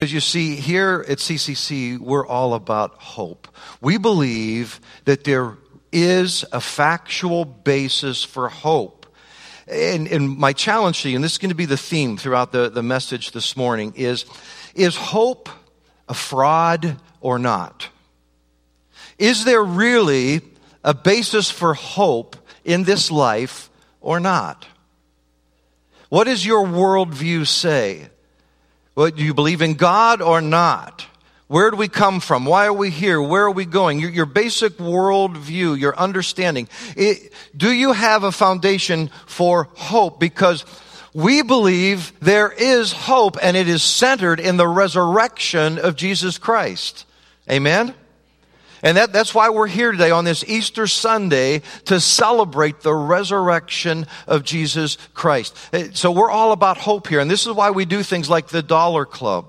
As you see, here at CCC, we're all about hope. We believe that there is a factual basis for hope. And, and, my challenge to you, and this is going to be the theme throughout the, the message this morning, is is hope a fraud or not? Is there really a basis for hope in this life or not? What does your worldview say? What, do you believe in God or not? Where do we come from? Why are we here? Where are we going? Your, your basic worldview, your understanding. It, do you have a foundation for hope? Because we believe there is hope and it is centered in the resurrection of Jesus Christ. Amen? And that, that's why we're here today on this Easter Sunday to celebrate the resurrection of Jesus Christ. Eh, so we're all about hope here. And this is why we do things like the Dollar Club.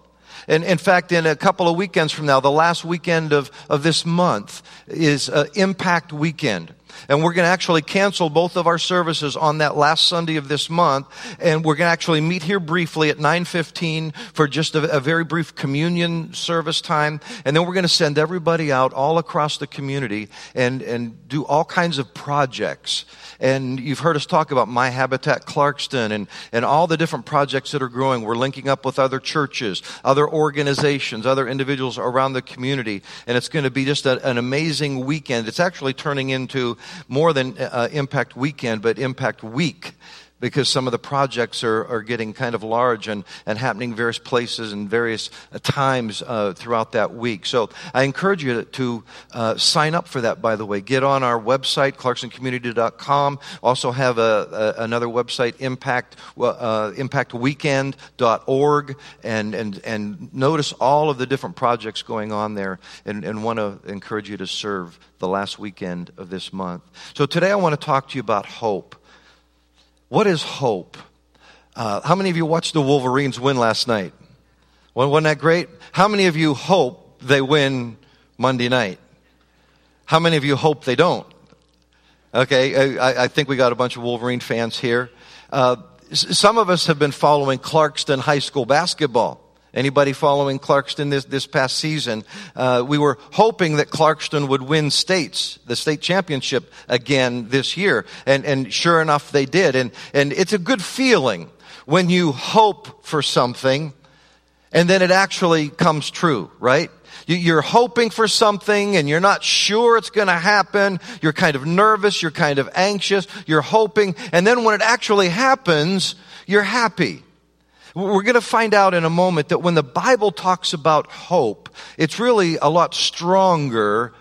And in fact, in a couple of weekends from now, the last weekend of, of this month is uh, Impact Weekend. And we're going to actually cancel both of our services on that last Sunday of this month. And we're going to actually meet here briefly at 9.15 for just a, a very brief communion service time. And then we're going to send everybody out all across the community and, and do all kinds of projects. And you've heard us talk about My Habitat Clarkston and, and all the different projects that are growing. We're linking up with other churches, other organizations, other individuals around the community. And it's going to be just a, an amazing weekend. It's actually turning into more than uh, Impact Weekend, but Impact Week because some of the projects are, are getting kind of large and, and happening various places and various uh, times uh, throughout that week. So I encourage you to, to uh, sign up for that, by the way. Get on our website, clarkstoncommunity.com. Also have a, a another website, impact, uh, impactweekend.org, and, and, and notice all of the different projects going on there and, and want to encourage you to serve the last weekend of this month. So today I want to talk to you about hope. What is hope? Uh, how many of you watched the Wolverines win last night? Well, Wasn't that great? How many of you hope they win Monday night? How many of you hope they don't? Okay, I, I think we got a bunch of Wolverine fans here. Uh, some of us have been following Clarkston High School basketball. Anybody following Clarkston this, this past season? Uh, we were hoping that Clarkston would win states, the state championship again this year. And, and sure enough, they did. And, and it's a good feeling when you hope for something and then it actually comes true, right? You're hoping for something and you're not sure it's going to happen. You're kind of nervous. You're kind of anxious. You're hoping. And then when it actually happens, you're happy. We're going to find out in a moment that when the Bible talks about hope, it's really a lot stronger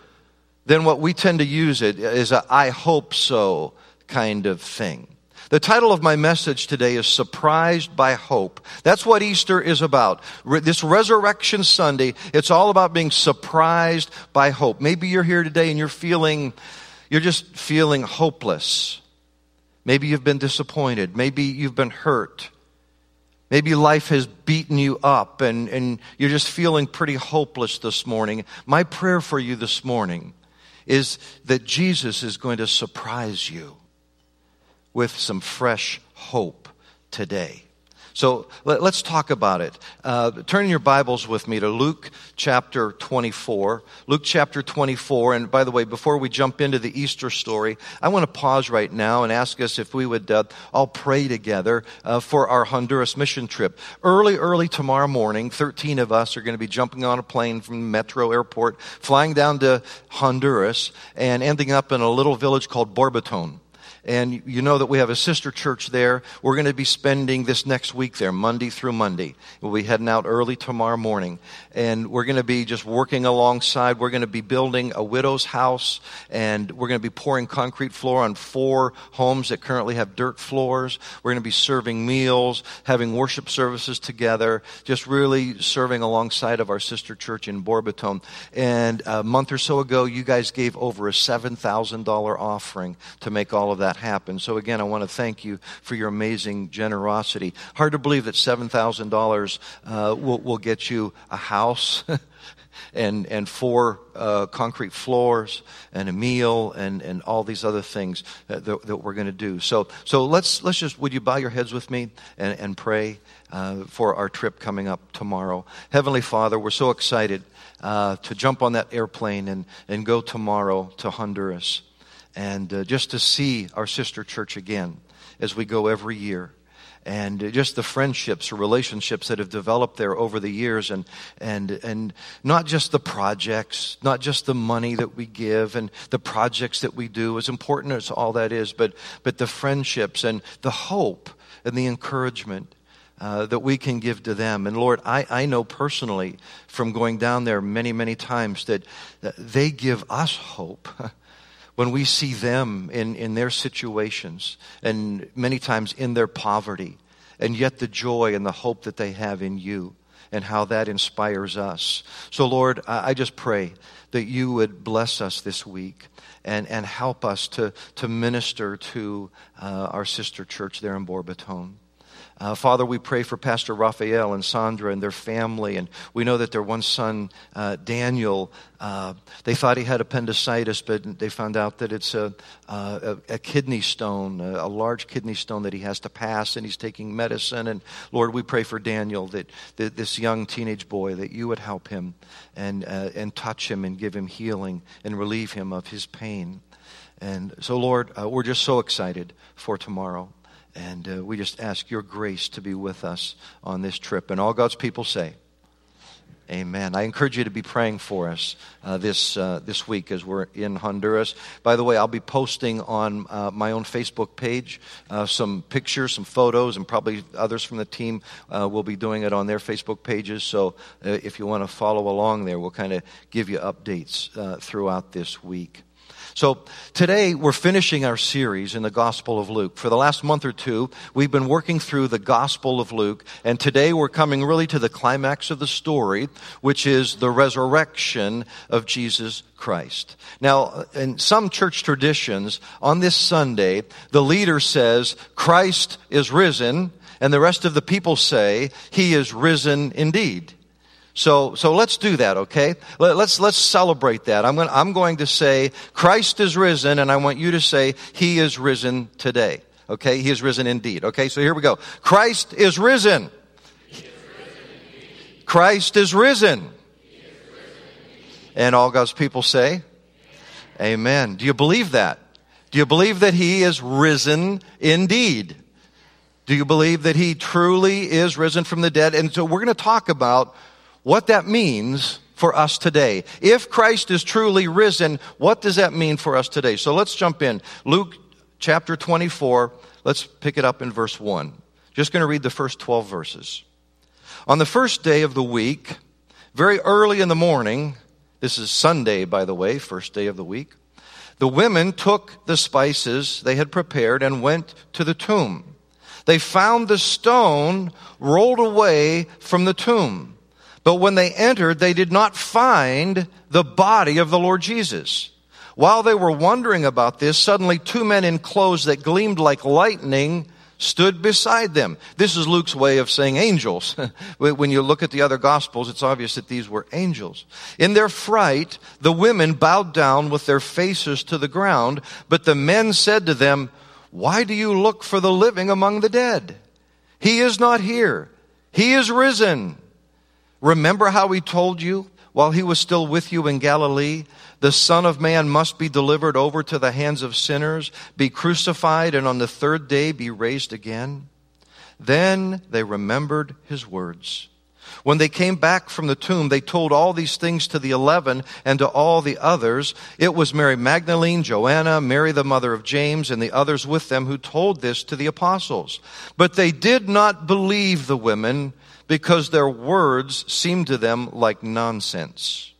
than what we tend to use it as a I hope so kind of thing. The title of my message today is Surprised by Hope. That's what Easter is about. This Resurrection Sunday, it's all about being surprised by hope. Maybe you're here today and you're feeling, you're just feeling hopeless. Maybe you've been disappointed. Maybe you've been hurt. Maybe life has beaten you up and, and you're just feeling pretty hopeless this morning. My prayer for you this morning is that Jesus is going to surprise you with some fresh hope today. So let, us talk about it. Uh, turn your Bibles with me to Luke chapter 24. Luke chapter 24. And by the way, before we jump into the Easter story, I want to pause right now and ask us if we would uh, all pray together uh, for our Honduras mission trip. Early, early tomorrow morning, 13 of us are going to be jumping on a plane from Metro Airport, flying down to Honduras, and ending up in a little village called Borboton and you know that we have a sister church there. We're going to be spending this next week there, Monday through Monday. We'll be heading out early tomorrow morning, and we're going to be just working alongside. We're going to be building a widow's house, and we're going to be pouring concrete floor on four homes that currently have dirt floors. We're going to be serving meals, having worship services together, just really serving alongside of our sister church in Borboton. And a month or so ago, you guys gave over a $7,000 offering to make all of that that happen. So again, I want to thank you for your amazing generosity. Hard to believe that $7,000 uh, will, will get you a house. and, and four uh, concrete floors and a meal and, and all these other things that, that, that we're going to do. So, so let's, let's just, would you bow your heads with me and, and pray uh, for our trip coming up tomorrow? Heavenly Father, we're so excited uh, to jump on that airplane and, and go tomorrow to Honduras and uh, just to see our sister church again as we go every year and just the friendships or relationships that have developed there over the years and and and not just the projects not just the money that we give and the projects that we do as important as all that is but but the friendships and the hope and the encouragement uh, that we can give to them. And Lord, I, I know personally from going down there many, many times that, that they give us hope. when we see them in, in their situations and many times in their poverty, and yet the joy and the hope that they have in you and how that inspires us. So, Lord, I just pray that you would bless us this week and, and help us to, to minister to uh, our sister church there in Borboton. Uh, Father, we pray for Pastor Raphael and Sandra and their family. And we know that their one son, uh, Daniel, uh, they thought he had appendicitis, but they found out that it's a, a, a kidney stone, a, a, large kidney stone that he has to pass, and he's taking medicine. And Lord, we pray for Daniel, that, that this young teenage boy, that you would help him and, uh, and touch him and give him healing and relieve him of his pain. And so, Lord, uh, we're just so excited for tomorrow. And uh, we just ask your grace to be with us on this trip. And all God's people say, Amen. I encourage you to be praying for us uh, this uh, this week as we're in Honduras. By the way, I'll be posting on uh, my own Facebook page uh, some pictures, some photos, and probably others from the team uh, will be doing it on their Facebook pages. So uh, if you want to follow along there, we'll kind of give you updates throughout this week. So today we're finishing our series in the Gospel of Luke. For the last month or two, we've been working through the Gospel of Luke, and today we're coming really to the climax of the story, which is the resurrection of Jesus Christ. Now, in some church traditions, on this Sunday, the leader says, Christ is risen, and the rest of the people say, He is risen indeed. So, so let's do that, okay? Let, us let's celebrate that. I'm going, I'm going to say, Christ is risen, and I want you to say, He is risen today. Okay? He is risen indeed. Okay? So here we go. Christ is risen. Is risen Christ is risen. is risen and all God's people say, Amen. Do you believe that? Do you believe that He is risen indeed? Do you believe that He truly is risen from the dead? And so we're going to talk about what that means for us today. If Christ is truly risen, what does that mean for us today? So let's jump in. Luke chapter 24, let's pick it up in verse 1. Just going to read the first 12 verses. On the first day of the week, very early in the morning, this is Sunday, by the way, first day of the week, the women took the spices they had prepared and went to the tomb. They found the stone rolled away from the tomb. But when they entered, they did not find the body of the Lord Jesus. While they were wondering about this, suddenly two men in clothes that gleamed like lightning stood beside them. This is Luke's way of saying angels. when you look at the other gospels, it's obvious that these were angels. In their fright, the women bowed down with their faces to the ground, but the men said to them, Why do you look for the living among the dead? He is not here. He is risen. Remember how he told you while he was still with you in Galilee? The Son of Man must be delivered over to the hands of sinners, be crucified, and on the third day be raised again. Then they remembered his words. When they came back from the tomb, they told all these things to the eleven and to all the others. It was Mary Magdalene, Joanna, Mary the mother of James, and the others with them who told this to the apostles. But they did not believe the women because their words seemed to them like nonsense.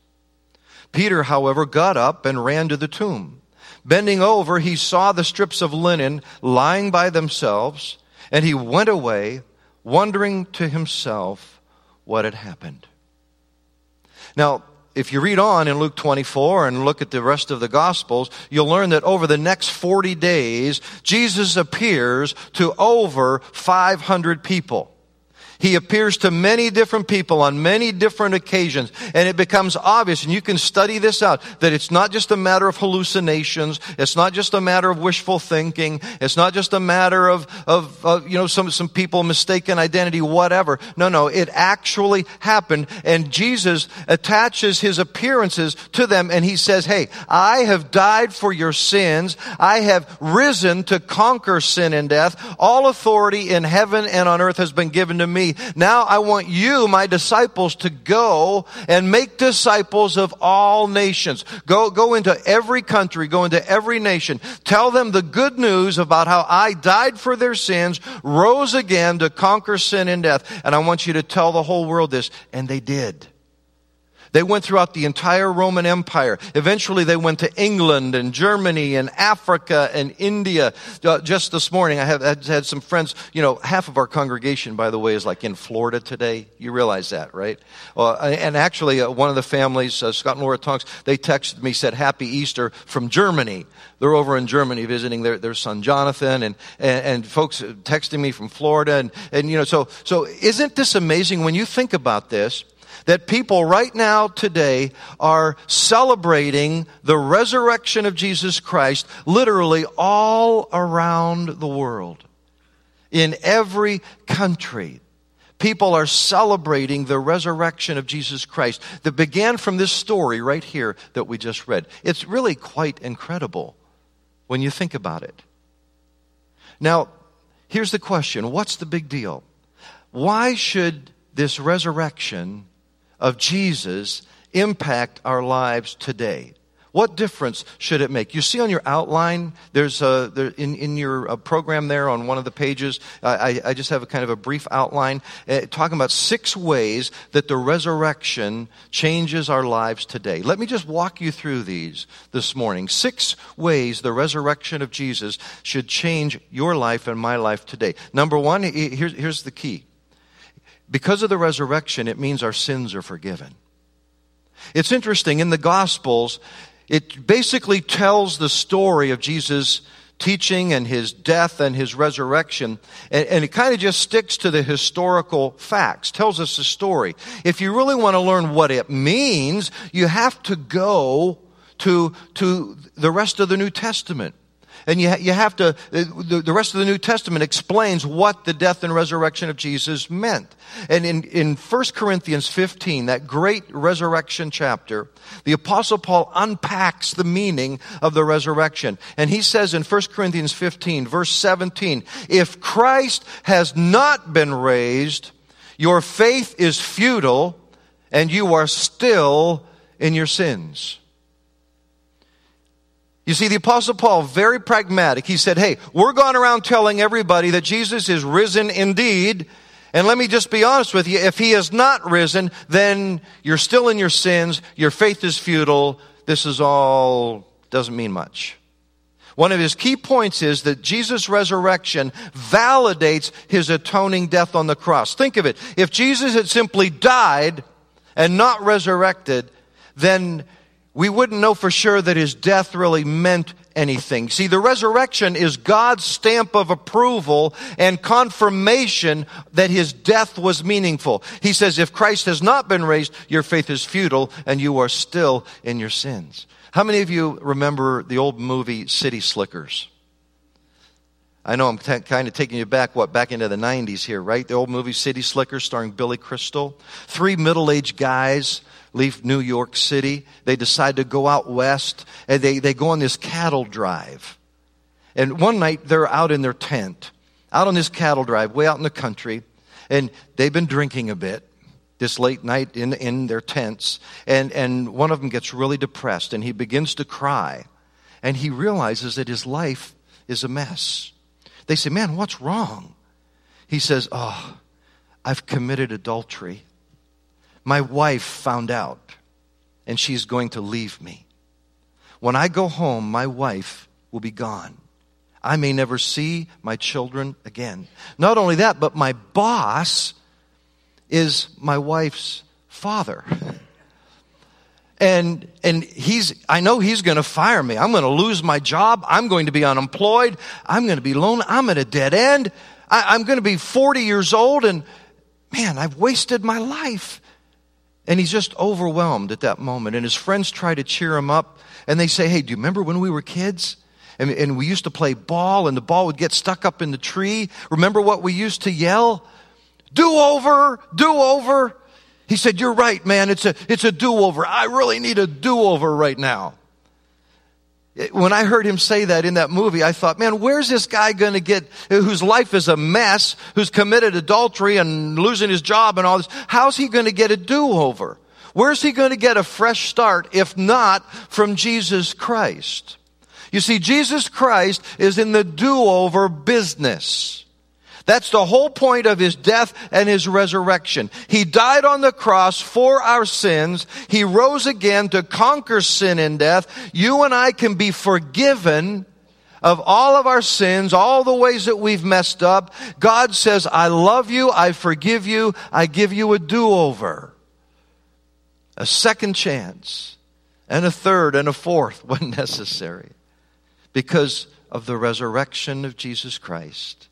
Peter, however, got up and ran to the tomb. Bending over, he saw the strips of linen lying by themselves, and he went away, wondering to himself what had happened. Now, if you read on in Luke 24 and look at the rest of the Gospels, you'll learn that over the next 40 days, Jesus appears to over 500 people. He appears to many different people on many different occasions, and it becomes obvious, and you can study this out, that it's not just a matter of hallucinations, it's not just a matter of wishful thinking, it's not just a matter of, of, of you know, some, some people mistaken identity, whatever. No, no, it actually happened, and Jesus attaches his appearances to them, and he says, hey, I have died for your sins, I have risen to conquer sin and death, all authority in heaven and on earth has been given to me, now I want you, my disciples, to go and make disciples of all nations. Go, go into every country, go into every nation. Tell them the good news about how I died for their sins, rose again to conquer sin and death. And I want you to tell the whole world this. And they did. They went throughout the entire Roman Empire. Eventually, they went to England and Germany and Africa and India. Uh, just this morning, I have had, had some friends. You know, half of our congregation, by the way, is like in Florida today. You realize that, right? Uh, and actually, uh, one of the families, uh, Scott and Laura Tonks, they texted me, said, Happy Easter from Germany. They're over in Germany visiting their, their son Jonathan and, and, and folks texting me from Florida. And, and, you know, so, so isn't this amazing when you think about this? That people right now today are celebrating the resurrection of Jesus Christ literally all around the world. In every country, people are celebrating the resurrection of Jesus Christ that began from this story right here that we just read. It's really quite incredible when you think about it. Now, here's the question what's the big deal? Why should this resurrection of Jesus impact our lives today? What difference should it make? You see on your outline, there's a, there, in, in your uh, program there on one of the pages, I, I just have a kind of a brief outline uh, talking about six ways that the resurrection changes our lives today. Let me just walk you through these this morning. Six ways the resurrection of Jesus should change your life and my life today. Number one, here's, here's the key because of the resurrection, it means our sins are forgiven. It's interesting, in the Gospels, it basically tells the story of Jesus' teaching and his death and his resurrection, and, and it kind of just sticks to the historical facts, tells us the story. If you really want to learn what it means, you have to go to, to the rest of the New Testament. And you, you have to, the, the rest of the New Testament explains what the death and resurrection of Jesus meant. And in, in 1 Corinthians 15, that great resurrection chapter, the apostle Paul unpacks the meaning of the resurrection. And he says in 1 Corinthians 15, verse 17, if Christ has not been raised, your faith is futile and you are still in your sins. You see, the apostle Paul, very pragmatic. He said, hey, we're going around telling everybody that Jesus is risen indeed. And let me just be honest with you. If he is not risen, then you're still in your sins. Your faith is futile. This is all, doesn't mean much. One of his key points is that Jesus' resurrection validates his atoning death on the cross. Think of it. If Jesus had simply died and not resurrected, then we wouldn't know for sure that his death really meant anything. See, the resurrection is God's stamp of approval and confirmation that his death was meaningful. He says, if Christ has not been raised, your faith is futile and you are still in your sins. How many of you remember the old movie City Slickers? I know I'm t- kind of taking you back, what, back into the 90s here, right? The old movie City Slickers starring Billy Crystal. Three middle aged guys leave New York City. They decide to go out west and they, they go on this cattle drive. And one night they're out in their tent, out on this cattle drive, way out in the country, and they've been drinking a bit this late night in, in their tents. And, and one of them gets really depressed and he begins to cry. And he realizes that his life is a mess. They say, Man, what's wrong? He says, Oh, I've committed adultery. My wife found out, and she's going to leave me. When I go home, my wife will be gone. I may never see my children again. Not only that, but my boss is my wife's father. and and he's i know he's going to fire me i'm going to lose my job i'm going to be unemployed i'm going to be lonely i'm at a dead end I, i'm going to be 40 years old and man i've wasted my life and he's just overwhelmed at that moment and his friends try to cheer him up and they say hey do you remember when we were kids and, and we used to play ball and the ball would get stuck up in the tree remember what we used to yell do over do over he said, You're right, man. It's a, it's a do over. I really need a do over right now. When I heard him say that in that movie, I thought, man, where's this guy going to get, whose life is a mess, who's committed adultery and losing his job and all this? How's he going to get a do over? Where's he going to get a fresh start if not from Jesus Christ? You see, Jesus Christ is in the do over business. That's the whole point of his death and his resurrection. He died on the cross for our sins. He rose again to conquer sin and death. You and I can be forgiven of all of our sins, all the ways that we've messed up. God says, I love you, I forgive you, I give you a do-over. A second chance, and a third, and a fourth when necessary. Because of the resurrection of Jesus Christ.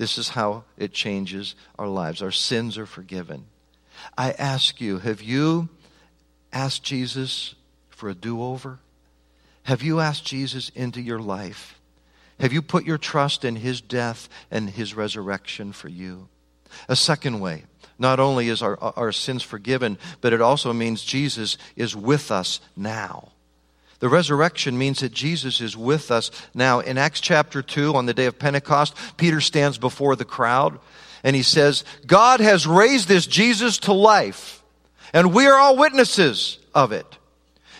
This is how it changes our lives. Our sins are forgiven. I ask you, have you asked Jesus for a do over? Have you asked Jesus into your life? Have you put your trust in his death and his resurrection for you? A second way, not only is our, our sins forgiven, but it also means Jesus is with us now. The resurrection means that Jesus is with us now. In Acts chapter 2, on the day of Pentecost, Peter stands before the crowd and he says, God has raised this Jesus to life, and we are all witnesses of it.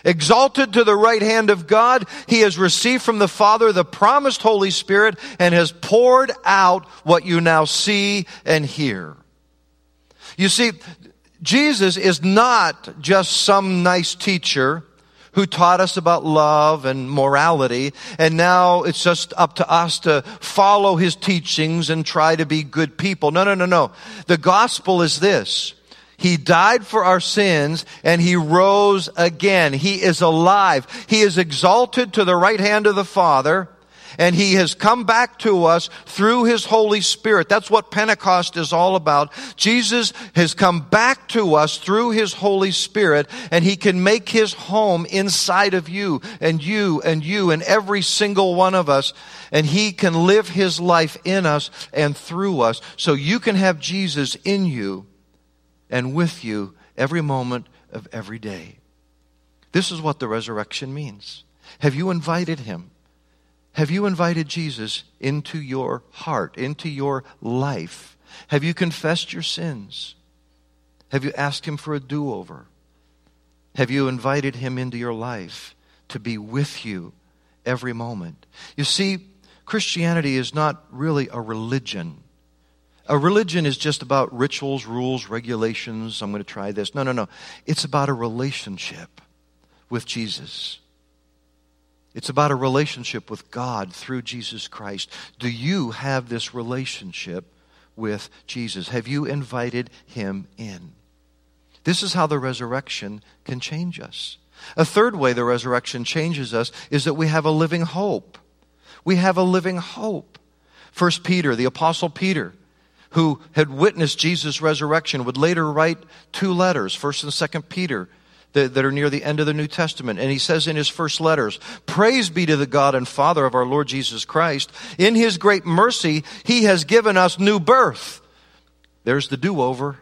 Exalted to the right hand of God, he has received from the Father the promised Holy Spirit and has poured out what you now see and hear. You see, Jesus is not just some nice teacher who taught us about love and morality, and now it's just up to us to follow his teachings and try to be good people. No, no, no, no. The gospel is this. He died for our sins and he rose again. He is alive. He is exalted to the right hand of the Father and he has come back to us through his Holy Spirit. That's what Pentecost is all about. Jesus has come back to us through his Holy Spirit and he can make his home inside of you and you and you and every single one of us and he can live his life in us and through us so you can have Jesus in you and with you every moment of every day. This is what the resurrection means. Have you invited him? Have you invited Jesus into your heart, into your life? Have you confessed your sins? Have you asked Him for a do over? Have you invited Him into your life to be with you every moment? You see, Christianity is not really a religion. A religion is just about rituals, rules, regulations. I'm going to try this. No, no, no. It's about a relationship with Jesus. It's about a relationship with God through Jesus Christ. Do you have this relationship with Jesus? Have you invited him in? This is how the resurrection can change us. A third way the resurrection changes us is that we have a living hope. We have a living hope. First Peter, the apostle Peter, who had witnessed Jesus' resurrection, would later write two letters, first and second Peter, that, that are near the end of the New Testament. And he says in his first letters, Praise be to the God and Father of our Lord Jesus Christ. In his great mercy, he has given us new birth. There's the do over.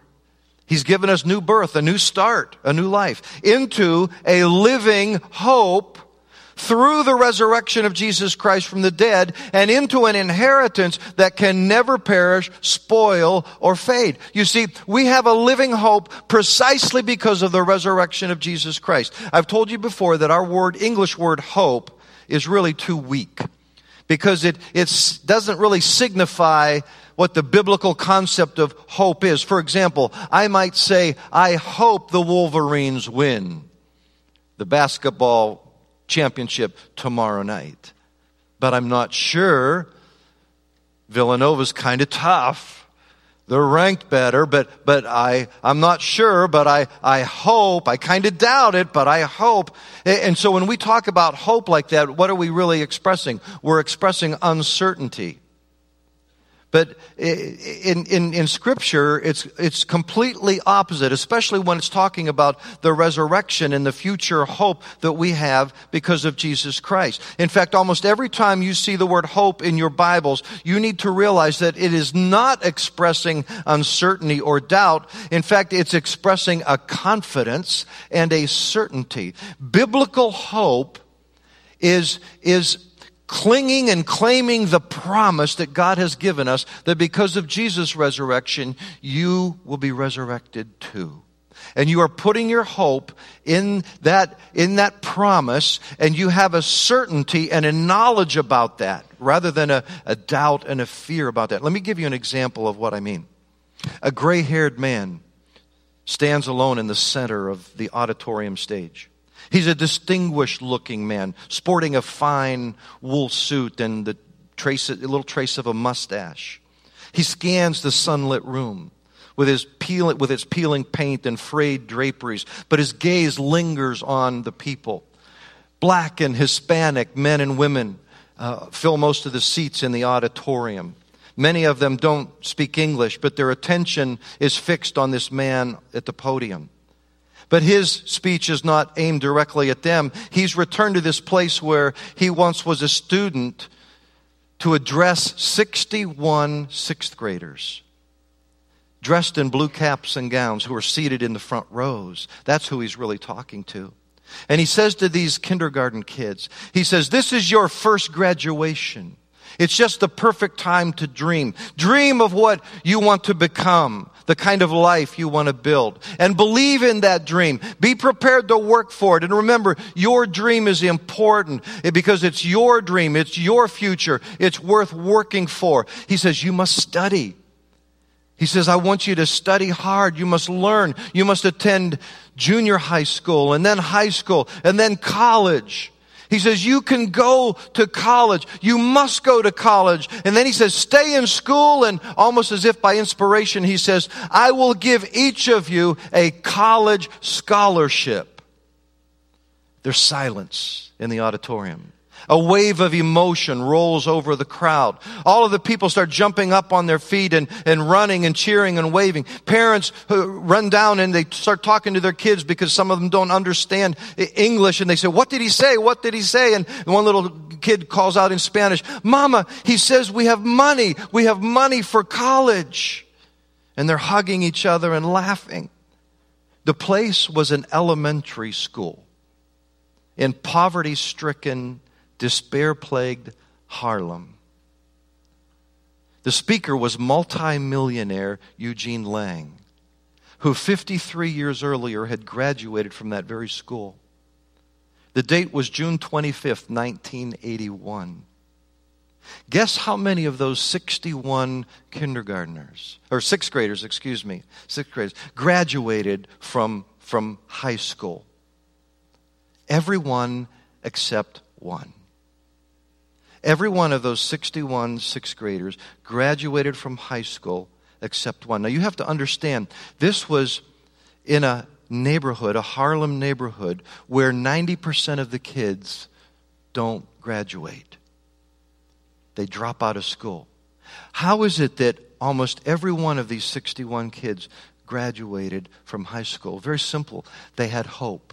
He's given us new birth, a new start, a new life, into a living hope through the resurrection of Jesus Christ from the dead and into an inheritance that can never perish, spoil, or fade. You see, we have a living hope precisely because of the resurrection of Jesus Christ. I've told you before that our word, English word hope, is really too weak because it it doesn't really signify what the biblical concept of hope is. For example, I might say, I hope the Wolverines win the basketball championship tomorrow night. But I'm not sure. Villanova's kind of tough. they're ranked better, but, but I, I'm not sure, but I, I hope, I kind of doubt it, but I hope. And so when we talk about hope like that, what are we really expressing? We're expressing uncertainty. But in, in, in scripture, it's, it's completely opposite, especially when it's talking about the resurrection and the future hope that we have because of Jesus Christ. In fact, almost every time you see the word hope in your Bibles, you need to realize that it is not expressing uncertainty or doubt. In fact, it's expressing a confidence and a certainty. Biblical hope is, is clinging and claiming the promise that God has given us that because of Jesus' resurrection, you will be resurrected too. And you are putting your hope in that, in that promise, and you have a certainty and a knowledge about that rather than a, a doubt and a fear about that. Let me give you an example of what I mean. A gray haired man stands alone in the center of the auditorium stage. He's a distinguished looking man, sporting a fine wool suit and the trace, a little trace of a mustache. He scans the sunlit room with, his peel, with its peeling paint and frayed draperies, but his gaze lingers on the people. Black and Hispanic men and women uh, fill most of the seats in the auditorium. Many of them don't speak English, but their attention is fixed on this man at the podium. But his speech is not aimed directly at them. He's returned to this place where he once was a student to address 61 sixth graders dressed in blue caps and gowns who are seated in the front rows. That's who he's really talking to. And he says to these kindergarten kids, he says, This is your first graduation. It's just the perfect time to dream. Dream of what you want to become, the kind of life you want to build. And believe in that dream. Be prepared to work for it. And remember, your dream is important eh, because it's your dream. It's your future. It's worth working for. He says, you must study. He says, I want you to study hard. You must learn. You must attend junior high school and then high school and then college. He says, you can go to college. You must go to college. And then he says, stay in school. And almost as if by inspiration, he says, I will give each of you a college scholarship. There's silence in the auditorium. A wave of emotion rolls over the crowd. All of the people start jumping up on their feet and, and running and cheering and waving. Parents uh, run down and they start talking to their kids because some of them don't understand English and they say, what did he say? What did he say? And one little kid calls out in Spanish, Mama, he says we have money. We have money for college. And they're hugging each other and laughing. The place was an elementary school in poverty stricken despair plagued Harlem. The speaker was multimillionaire Eugene Lang, who 53 years earlier had graduated from that very school. The date was June 25th, 1981. Guess how many of those 61 kindergartners, or sixth graders, excuse me, sixth graders, graduated from, from high school? Everyone except one. Every one of those 61 sixth graders graduated from high school except one. Now you have to understand, this was in a neighborhood, a Harlem neighborhood, where 90% of the kids don't graduate. They drop out of school. How is it that almost every one of these 61 kids graduated from high school? Very simple. They had hope.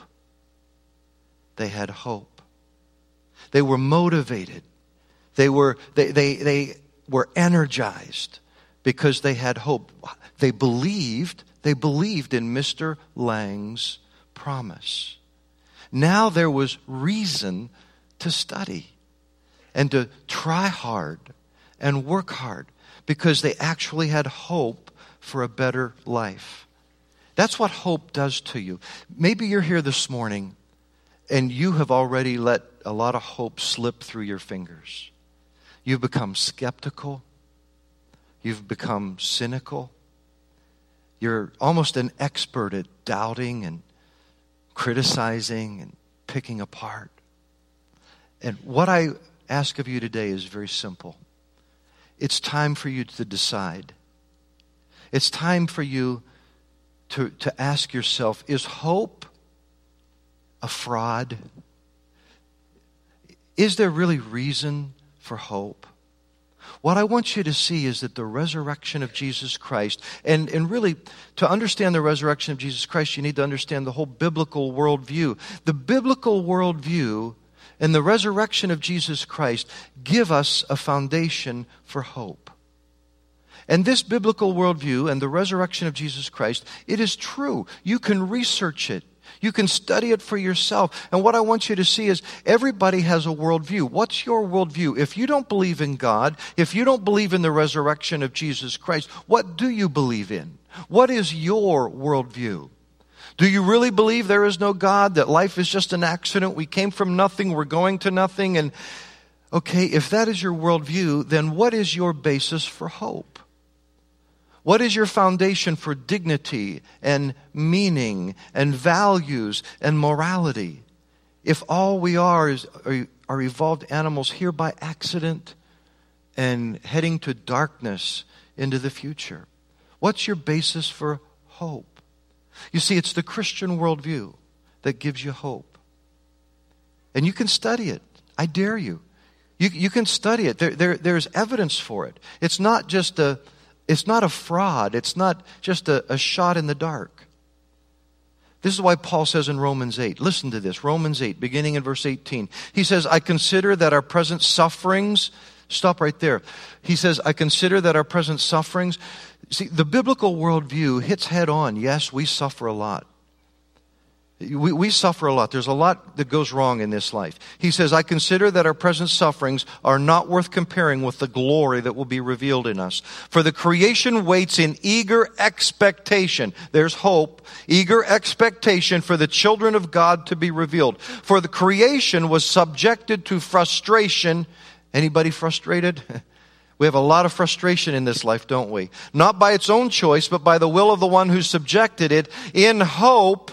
They had hope. They were motivated they were, they, they, they were energized because they had hope. They believed, they believed in Mr. Lang's promise. Now there was reason to study and to try hard and work hard because they actually had hope for a better life. That's what hope does to you. Maybe you're here this morning and you have already let a lot of hope slip through your fingers. You've become skeptical. You've become cynical. You're almost an expert at doubting and criticizing and picking apart. And what I ask of you today is very simple. It's time for you to decide. It's time for you to, to ask yourself is hope a fraud? Is there really reason for hope? What I want you to see is that the resurrection of Jesus Christ, and, and really to understand the resurrection of Jesus Christ, you need to understand the whole biblical worldview. The biblical worldview and the resurrection of Jesus Christ give us a foundation for hope. And this biblical worldview and the resurrection of Jesus Christ, it is true. You can research it. You can study it for yourself. And what I want you to see is everybody has a worldview. What's your worldview? If you don't believe in God, if you don't believe in the resurrection of Jesus Christ, what do you believe in? What is your worldview? Do you really believe there is no God, that life is just an accident? We came from nothing, we're going to nothing. And okay, if that is your worldview, then what is your basis for hope? What is your foundation for dignity and meaning and values and morality? If all we are is, are, evolved animals here by accident and heading to darkness into the future, what's your basis for hope? You see, it's the Christian worldview that gives you hope. And you can study it. I dare you. You, you can study it. There, there, there's evidence for it. It's not just a it's not a fraud. It's not just a, a shot in the dark. This is why Paul says in Romans 8, listen to this, Romans 8, beginning in verse 18. He says, I consider that our present sufferings, stop right there. He says, I consider that our present sufferings, see, the biblical worldview hits head on. Yes, we suffer a lot. We, we suffer a lot. There's a lot that goes wrong in this life. He says, I consider that our present sufferings are not worth comparing with the glory that will be revealed in us. For the creation waits in eager expectation. There's hope. Eager expectation for the children of God to be revealed. For the creation was subjected to frustration. Anybody frustrated? We have a lot of frustration in this life, don't we? Not by its own choice, but by the will of the one who subjected it in hope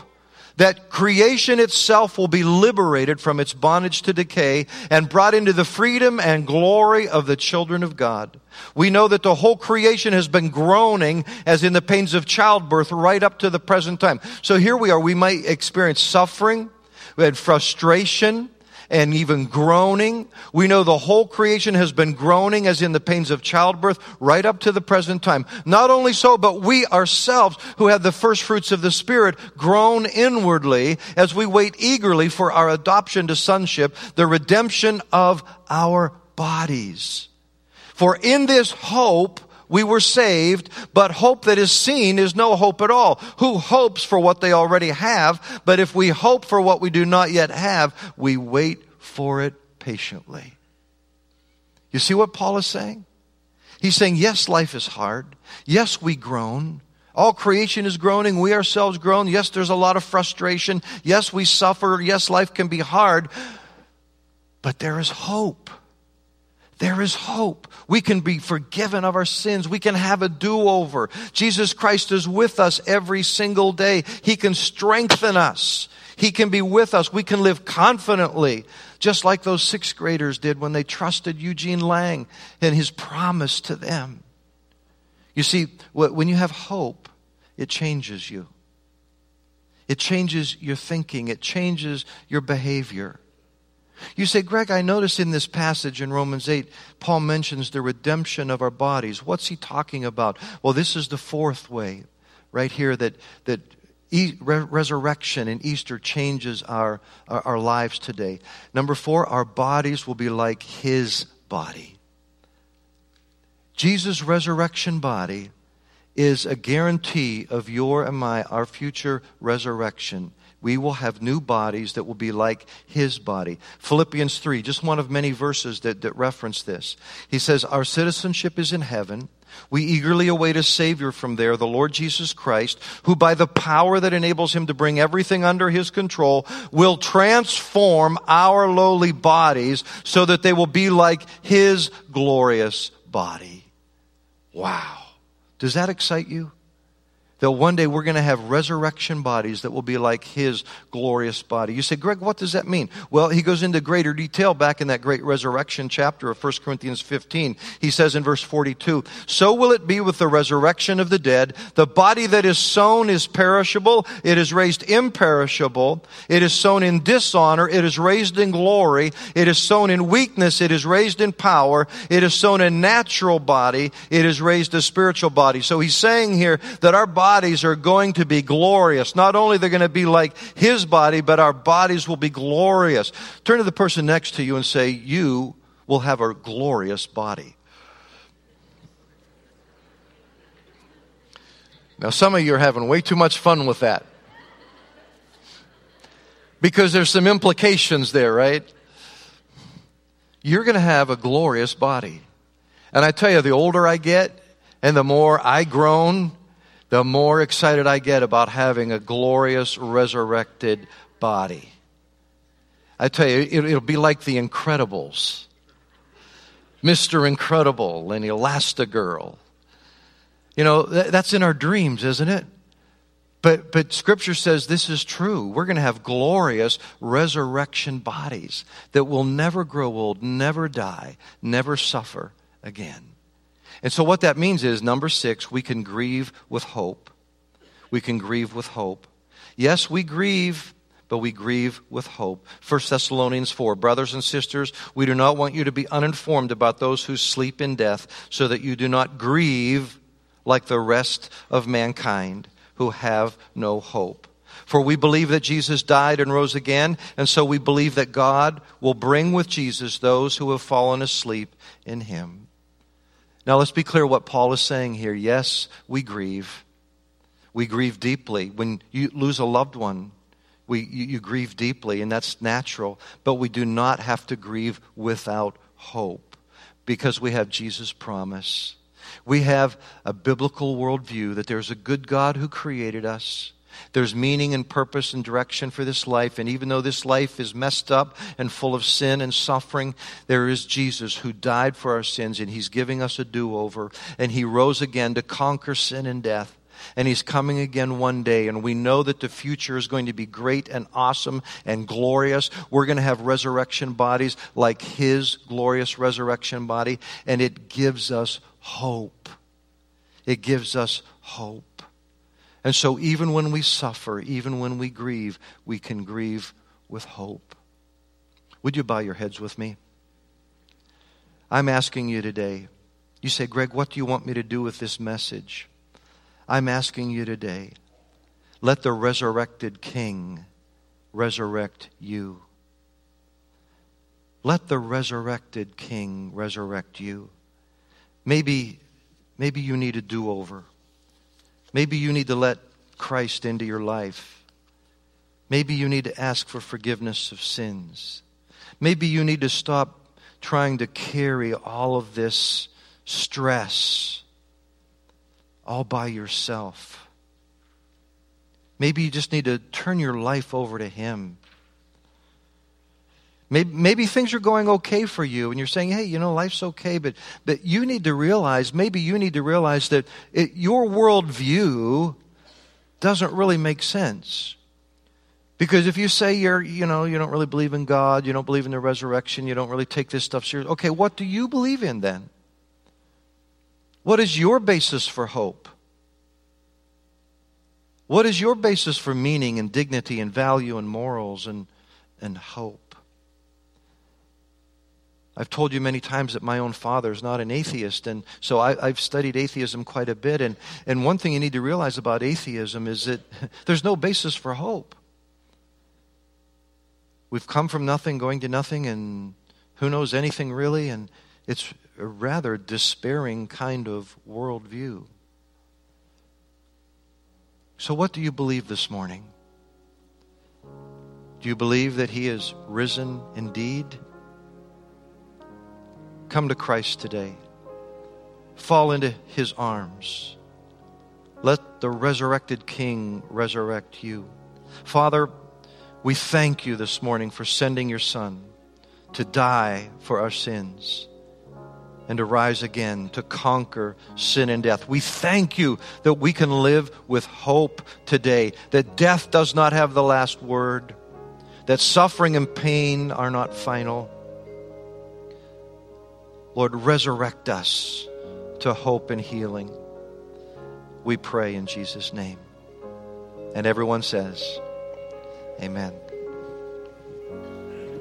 that creation itself will be liberated from its bondage to decay and brought into the freedom and glory of the children of God. We know that the whole creation has been groaning as in the pains of childbirth right up to the present time. So here we are. We might experience suffering. We had frustration and even groaning. We know the whole creation has been groaning as in the pains of childbirth right up to the present time. Not only so, but we ourselves who have the first fruits of the Spirit groan inwardly as we wait eagerly for our adoption to sonship, the redemption of our bodies. For in this hope, we were saved, but hope that is seen is no hope at all. Who hopes for what they already have? But if we hope for what we do not yet have, we wait for it patiently. You see what Paul is saying? He's saying, yes, life is hard. Yes, we groan. All creation is groaning. We ourselves groan. Yes, there's a lot of frustration. Yes, we suffer. Yes, life can be hard. But there is hope. There is hope. We can be forgiven of our sins. We can have a do-over. Jesus Christ is with us every single day. He can strengthen us. He can be with us. We can live confidently, just like those sixth graders did when they trusted Eugene Lang and his promise to them. You see, when you have hope, it changes you. It changes your thinking. It changes your behavior. You say, Greg, I notice in this passage in Romans 8, Paul mentions the redemption of our bodies. What's he talking about? Well, this is the fourth way right here that, that e- re- resurrection and Easter changes our, our, our lives today. Number four, our bodies will be like his body. Jesus' resurrection body is a guarantee of your and my, our future resurrection we will have new bodies that will be like his body. Philippians 3, just one of many verses that, that reference this. He says, Our citizenship is in heaven. We eagerly await a Savior from there, the Lord Jesus Christ, who by the power that enables him to bring everything under his control will transform our lowly bodies so that they will be like his glorious body. Wow. Does that excite you? That one day we're going to have resurrection bodies that will be like his glorious body. You say, Greg, what does that mean? Well, he goes into greater detail back in that great resurrection chapter of 1 Corinthians 15. He says in verse 42, So will it be with the resurrection of the dead. The body that is sown is perishable, it is raised imperishable. It is sown in dishonor, it is raised in glory. It is sown in weakness, it is raised in power. It is sown a natural body, it is raised a spiritual body. So he's saying here that our body bodies are going to be glorious. Not only they're going to be like his body, but our bodies will be glorious. Turn to the person next to you and say, You will have a glorious body. Now, some of you are having way too much fun with that. Because there's some implications there, right? You're going to have a glorious body. And I tell you, the older I get and the more I groan the more excited I get about having a glorious resurrected body. I tell you, it'll be like the Incredibles Mr. Incredible and Elastigirl. You know, that's in our dreams, isn't it? But, but scripture says this is true. We're going to have glorious resurrection bodies that will never grow old, never die, never suffer again. And so, what that means is number six, we can grieve with hope. We can grieve with hope. Yes, we grieve, but we grieve with hope. 1 Thessalonians 4 Brothers and sisters, we do not want you to be uninformed about those who sleep in death, so that you do not grieve like the rest of mankind who have no hope. For we believe that Jesus died and rose again, and so we believe that God will bring with Jesus those who have fallen asleep in him. Now, let's be clear what Paul is saying here. Yes, we grieve. We grieve deeply. When you lose a loved one, we, you, you grieve deeply, and that's natural. But we do not have to grieve without hope because we have Jesus' promise. We have a biblical worldview that there's a good God who created us there's meaning and purpose and direction for this life. And even though this life is messed up and full of sin and suffering, there is Jesus who died for our sins and he's giving us a do over. And he rose again to conquer sin and death. And he's coming again one day. And we know that the future is going to be great and awesome and glorious. We're going to have resurrection bodies like his glorious resurrection body. And it gives us hope. It gives us hope. And so, even when we suffer, even when we grieve, we can grieve with hope. Would you bow your heads with me? I'm asking you today. You say, Greg, what do you want me to do with this message? I'm asking you today. Let the resurrected King resurrect you. Let the resurrected King resurrect you. Maybe, maybe you need a do over. Maybe you need to let Christ into your life. Maybe you need to ask for forgiveness of sins. Maybe you need to stop trying to carry all of this stress all by yourself. Maybe you just need to turn your life over to Him Maybe, maybe things are going okay for you and you're saying, hey, you know, life's okay, but, but you need to realize, maybe you need to realize that it, your worldview doesn't really make sense. Because if you say you're, you know, you don't really believe in God, you don't believe in the resurrection, you don't really take this stuff seriously, okay, what do you believe in then? What is your basis for hope? What is your basis for meaning and dignity and value and morals and, and hope? I've told you many times that my own father is not an atheist, and so I, have studied atheism quite a bit. And, and one thing you need to realize about atheism is that there's no basis for hope. We've come from nothing, going to nothing, and who knows anything really, and it's a rather despairing kind of worldview. So, what do you believe this morning? Do you believe that He is risen indeed? Come to Christ today. Fall into his arms. Let the resurrected King resurrect you. Father, we thank you this morning for sending your Son to die for our sins and to rise again to conquer sin and death. We thank you that we can live with hope today, that death does not have the last word, that suffering and pain are not final, Lord, resurrect us to hope and healing. We pray in Jesus' name. And everyone says, Amen.